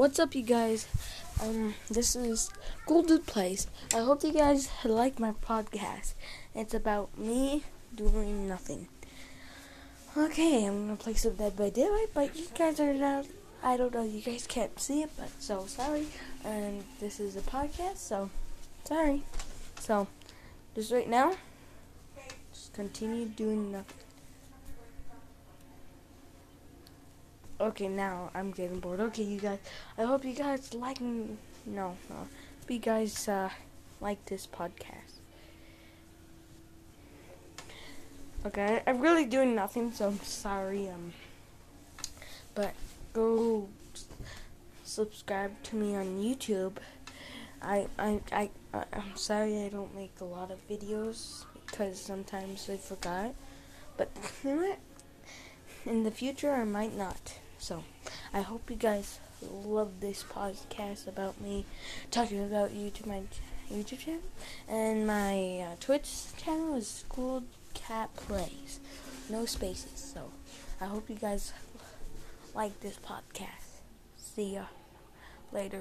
What's up, you guys? Um, this is Cool Dude Plays. I hope you guys like my podcast. It's about me doing nothing. Okay, I'm gonna play some Dead by Daylight, but you guys are not. I don't know. You guys can't see it, but so sorry. And this is a podcast, so sorry. So, just right now, just continue doing nothing. Okay, now I'm getting bored. Okay, you guys. I hope you guys like. No, no. Hope you guys uh, like this podcast. Okay, I'm really doing nothing, so I'm sorry. Um, but go s- subscribe to me on YouTube. I I I I'm sorry I don't make a lot of videos because sometimes I forgot. But you know what? In the future, I might not. So, I hope you guys love this podcast about me talking about YouTube, my YouTube channel, and my uh, Twitch channel is School Cat Plays, no spaces. So, I hope you guys like this podcast. See ya later.